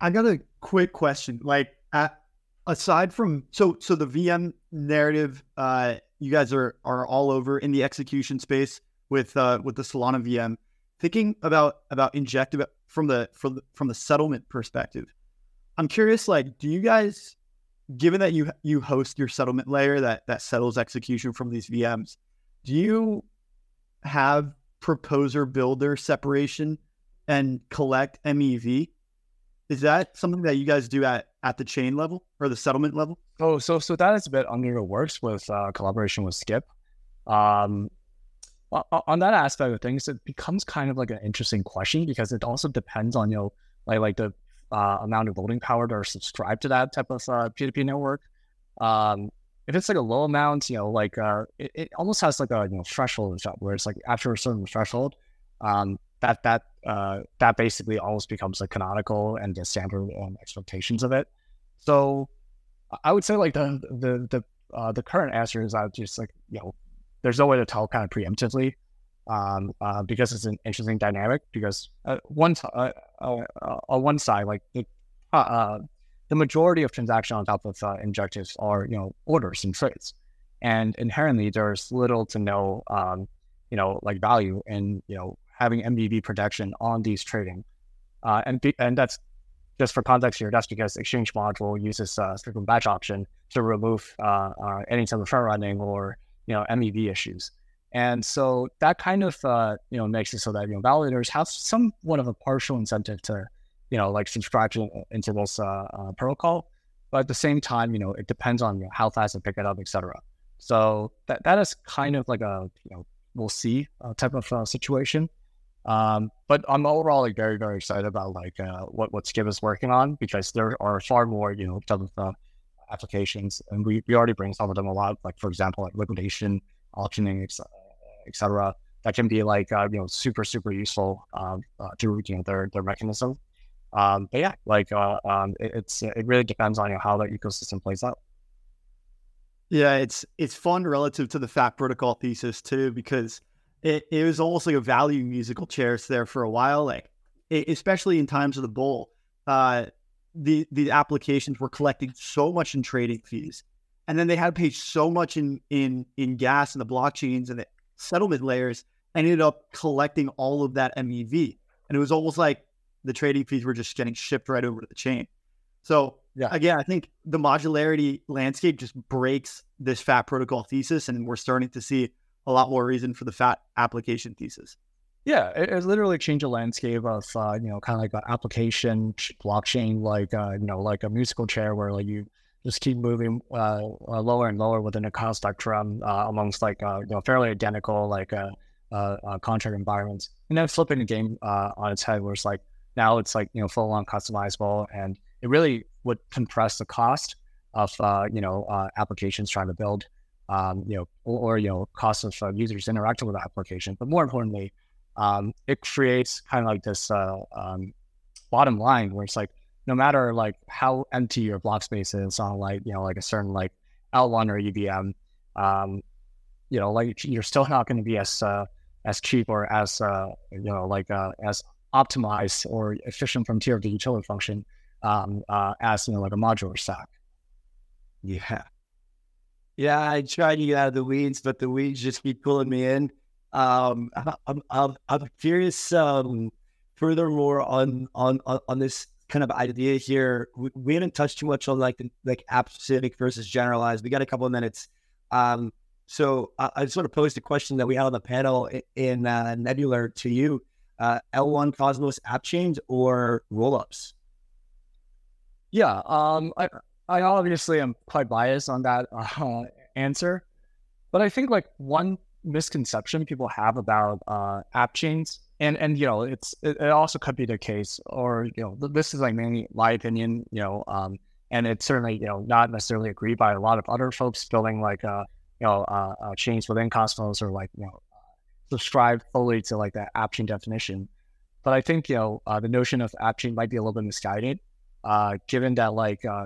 Speaker 5: I got a quick question. Like, at, aside from so so the VM narrative, uh, you guys are are all over in the execution space with uh, with the Solana VM. Thinking about about Injective from the from the from the settlement perspective, I'm curious. Like, do you guys, given that you you host your settlement layer that that settles execution from these VMs, do you have proposer builder separation and collect MEV? Is that something that you guys do at at the chain level or the settlement level?
Speaker 6: Oh, so so that is a bit under the works with uh, collaboration with Skip. Um, on that aspect of things, it becomes kind of like an interesting question because it also depends on you know like like the uh, amount of voting power that are subscribed to that type of uh, P2P network. Um, if it's like a low amount, you know, like uh, it, it almost has like a you know threshold where it's like after a certain threshold, um, that that uh, that basically almost becomes like canonical and the standard um, expectations of it. So I would say like the the the uh, the current answer is I just like you know there's no way to tell kind of preemptively um, uh, because it's an interesting dynamic. Because uh, one uh, uh, uh, on one side, like the the majority of transactions on top of Injectives are you know orders and trades, and inherently there's little to no um, you know like value in you know having MEV protection on these trading, and and that's just for context here, that's because Exchange module uses uh, frequent batch auction to remove uh, uh, any type of front running or you know MEV issues. And so that kind of uh, you know makes it so that you know validators have somewhat of a partial incentive to you know like subscribe to, this uh, uh, protocol, but at the same time you know it depends on you know, how fast they pick it up, etc. So that that is kind of like a you know we'll see uh, type of uh, situation. Um, but I'm overall like very very excited about like uh, what what Skip is working on because there are far more you know type of applications, and we, we already bring some of them a lot. Like for example, like liquidation, auctioning, etc. That can be like uh, you know super super useful um, uh, to you know their their mechanism. Um, but yeah, like uh, um, it, it's it really depends on you know, how that ecosystem plays out.
Speaker 5: Yeah, it's it's fun relative to the Fat Protocol thesis too because it, it was almost like a value musical chairs there for a while, like it, especially in times of the bull. Uh, the the applications were collecting so much in trading fees, and then they had to pay so much in in in gas and the blockchains and the settlement layers. Ended up collecting all of that MEV, and it was almost like the trading fees were just getting shipped right over to the chain. So yeah. again, I think the modularity landscape just breaks this fat protocol thesis, and we're starting to see a lot more reason for the fat application thesis.
Speaker 6: Yeah, it, it literally changed the landscape of uh, you know kind of like an application blockchain, like uh, you know like a musical chair where like you just keep moving uh, uh lower and lower within a cost spectrum uh, amongst like uh, you know fairly identical like contract environments, and then flipping the game on its head, where it's like now it's like you know full on customizable, and it really would compress the cost of you know applications trying to build, um, you know, or, you know cost of users interacting with the application, but more importantly um, it creates kind of like this uh, um, bottom line where it's like, no matter like how empty your block space is on like you know like a certain like L1 or EVM, um, you know like you're still not going to be as uh, as cheap or as uh, you know like uh, as optimized or efficient from tier of the utility function um, uh, as you know like a modular stack.
Speaker 4: Yeah, yeah. I try to get out of the weeds, but the weeds just keep pulling me in. Um, I'm, I'm, I'm curious. Um, furthermore, on on on this kind of idea here. We, we haven't touched too much on like the, like app specific versus generalized. We got a couple of minutes. Um, so I, I just want to pose the question that we had on the panel in, in uh, Nebular to you: uh, L1 Cosmos app chains or rollups?
Speaker 6: Yeah, um, I I obviously am quite biased on that uh, [laughs] answer, but I think like one misconception people have about uh, app chains and and you know it's it, also could be the case or you know this is like mainly my opinion you know um and it's certainly you know not necessarily agreed by a lot of other folks building like uh you know uh, uh chains within cosmos or like you know subscribe fully to like that app chain definition. But i think you know uh, the notion of app chain might be a little bit misguided uh given that like uh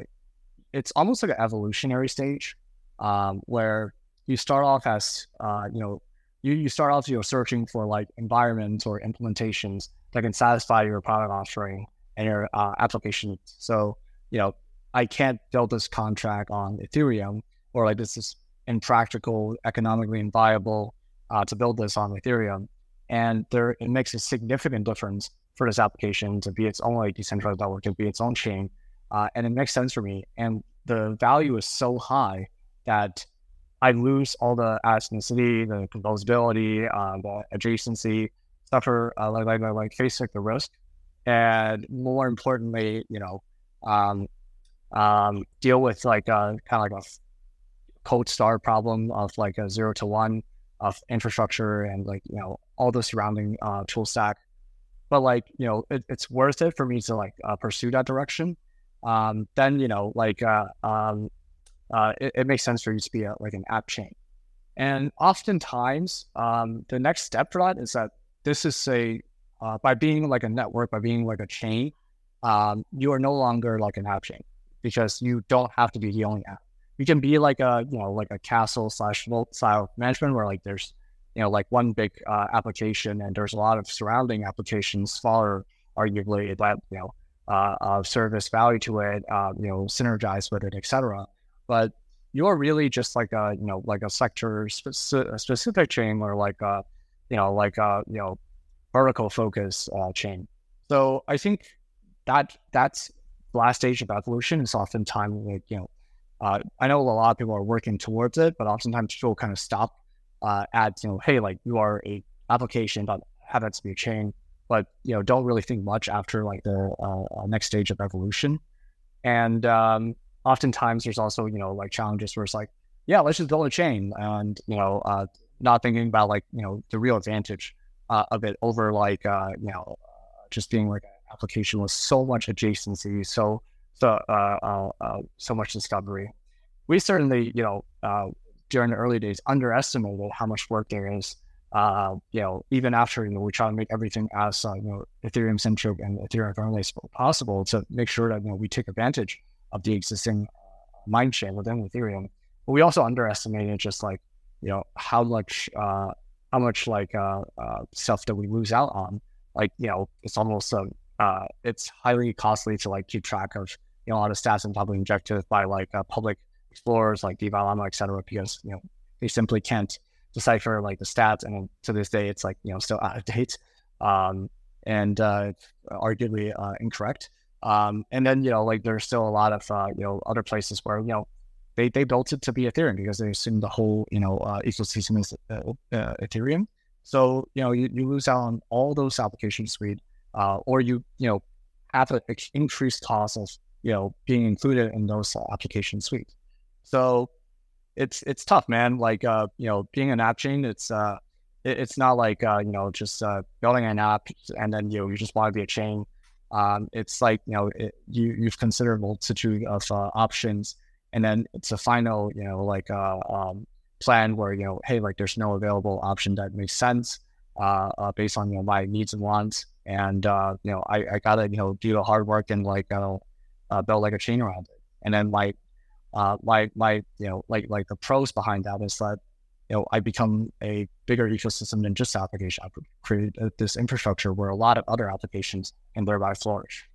Speaker 6: it's almost like an evolutionary stage um where you start off as uh you know you, you start off you know searching for like environments or implementations that can satisfy your product offering and your uh, application. So you know I can't build this contract on Ethereum or like this is impractical, economically viable uh, to build this on Ethereum. And there it makes a significant difference for this application to be its own like decentralized network, to be its own chain. Uh, and it makes sense for me. And the value is so high that I lose all the ethnicity, the composability, uh, the adjacency, suffer uh, like, like, like face like the risk, and more importantly, you know, um, um, deal with like a, uh, kind of like a cold star problem of like a zero to one of infrastructure and like you know all the surrounding uh, tool stack. But like you know, it, it's worth it for me to like uh, pursue that direction. Um, then you know, like uh, um, uh, it, it, makes sense for you to be a, like an app chain. And oftentimes, um, the next step for that is that this is a uh, by being like a network, by being like a chain, um, you are no longer like an app chain because you don't have to be the only app. You can be like a you know like a castle slash vault style management where like there's you know like one big uh, application and there's a lot of surrounding applications far arguably that you know uh, uh, service value to it, uh, you know synergize with it, etc but you're really just like a you know like a sector speci- specific chain or like a you know like a you know vertical focus uh, chain. So I think that that's last stage of evolution is oftentimes like you know uh, I know a lot of people are working towards it, but oftentimes people kind of stop uh, at you know hey like you are a application but have that to be a chain, but you know don't really think much after like the uh, uh next stage of evolution. And um, oftentimes there's also you know like challenges where it's like yeah let's just build a chain and you know uh, not thinking about like you know the real advantage uh, of it over like uh, you know just being like an application with so much adjacency so so uh, uh, uh, so much discovery. We certainly you know during the early days underestimated how much work there is uh, you know even after you know we try to make everything as uh, you know ethereum centric and ethereum friendly as possible to make sure that you know we take advantage of the existing uh, mind share within Ethereum. But we also underestimated just like, you know, how much, uh, how much like uh, uh, stuff that we lose out on. Like, you know, it's almost, um, uh, it's highly costly to like keep track of, you know, a lot of stats and public injected by like uh, public explorers like DeFi et cetera, because, you know, they simply can't decipher like the stats. And to this day, it's like, you know, still out of date um, and uh, arguably uh, incorrect. Um, and then, you know, like there's still a lot of, uh, you know, other places where, you know, they, they built it to be Ethereum because they assume the whole, you know, uh, ecosystem is uh, uh, Ethereum. So, you know, you, you lose out on all those application suite, uh, or you, you know, have an increased cost of, you know, being included in those application suites. So it's, it's tough, man. Like, uh, you know, being an app chain, it's, uh, it, it's not like, uh, you know, just, uh, building an app and then, you know, you just want to be a chain um, it's like you know it, you you've considered multitude of uh, options, and then it's a final you know like uh, um, plan where you know hey like there's no available option that makes sense uh, uh, based on you know my needs and wants, and uh, you know I, I gotta you know do the hard work and like uh, build like a chain around it. And then like uh, my my you know like like the pros behind that is that you know I become a bigger ecosystem than just application. I create this infrastructure where a lot of other applications can thereby flourish.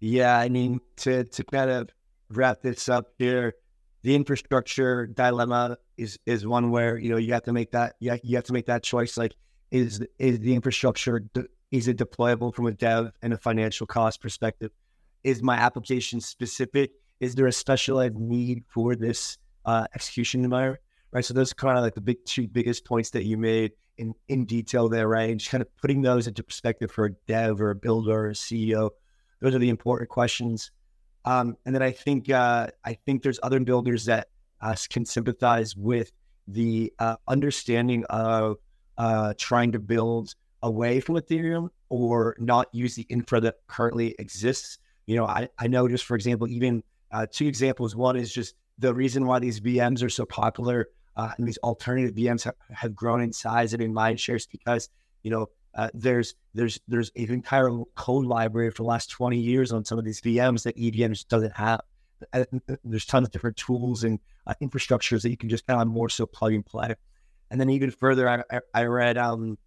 Speaker 4: Yeah, I mean to to kind of wrap this up here, the infrastructure dilemma is is one where you know you have to make that you have, you have to make that choice. Like, is is the infrastructure is it deployable from a dev and a financial cost perspective? Is my application specific? Is there a specialized need for this uh, execution environment? Right. So those are kind of like the big two biggest points that you made in, in detail there, right? Just kind of putting those into perspective for a dev or a builder or a CEO. Those are the important questions. Um, and then I think uh, I think there's other builders that uh, can sympathize with the uh, understanding of uh, trying to build away from Ethereum or not use the infra that currently exists you know, I, I know just for example, even uh, two examples. One is just the reason why these VMs are so popular uh, and these alternative VMs have, have grown in size and in mind shares because, you know, uh, there's there's there's an entire code library for the last 20 years on some of these VMs that EVM just doesn't have. There's tons of different tools and uh, infrastructures that you can just kind of more so plug and play. And then even further, I, I read um,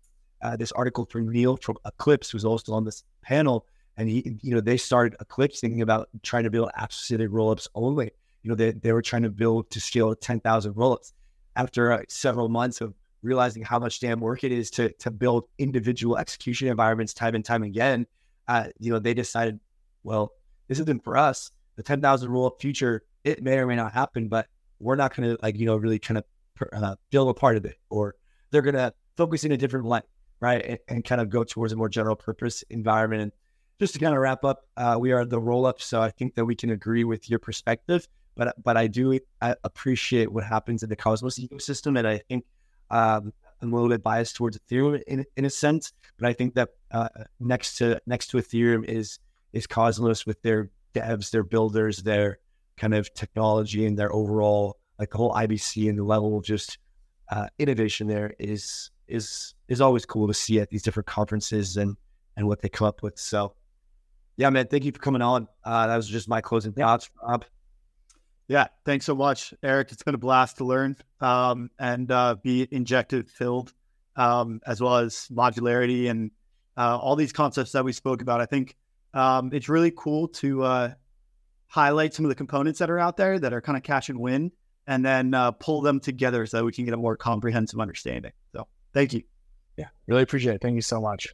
Speaker 4: uh, this article from Neel from Eclipse, who's also on this panel, and he, you know, they started Eclipse thinking about trying to build app-specific rollups only. You know, they, they were trying to build to scale 10,000 rollups. After uh, several months of realizing how much damn work it is to to build individual execution environments time and time again, uh, you know, they decided, well, this isn't for us. The 10,000 rollup future, it may or may not happen, but we're not going to like, you know, really kind of uh, build a part of it, or they're going to focus in a different light, right, and, and, kind of go towards a more general purpose environment. And just to kind of wrap up, uh, we are the roll up, so I think that we can agree with your perspective. But but I do I appreciate what happens in the Cosmos ecosystem, and I think um, I'm a little bit biased towards Ethereum in in a sense. But I think that uh, next to next to Ethereum is is Cosmos with their devs, their builders, their kind of technology, and their overall like the whole IBC and the level of just uh, innovation there is is is always cool to see at these different conferences and and what they come up with. So yeah, man, thank you for coming on. Uh, that was just my closing thoughts, Rob.
Speaker 5: Yeah, thanks so much, Eric. It's been a blast to learn um, and uh, be injected filled, um, as well as modularity and uh, all these concepts that we spoke about. I think um, it's really cool to uh, highlight some of the components that are out there that are kind of cash and win, and then uh, pull them together so that we can get a more comprehensive understanding. So, thank you.
Speaker 6: Yeah, really appreciate it. Thank you so much.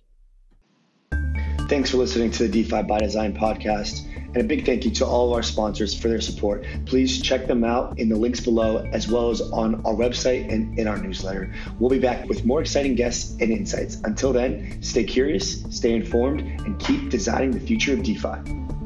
Speaker 2: Thanks for listening to the DeFi by Design podcast. And a big thank you to all of our sponsors for their support. Please check them out in the links below, as well as on our website and in our newsletter. We'll be back with more exciting guests and insights. Until then, stay curious, stay informed, and keep designing the future of DeFi.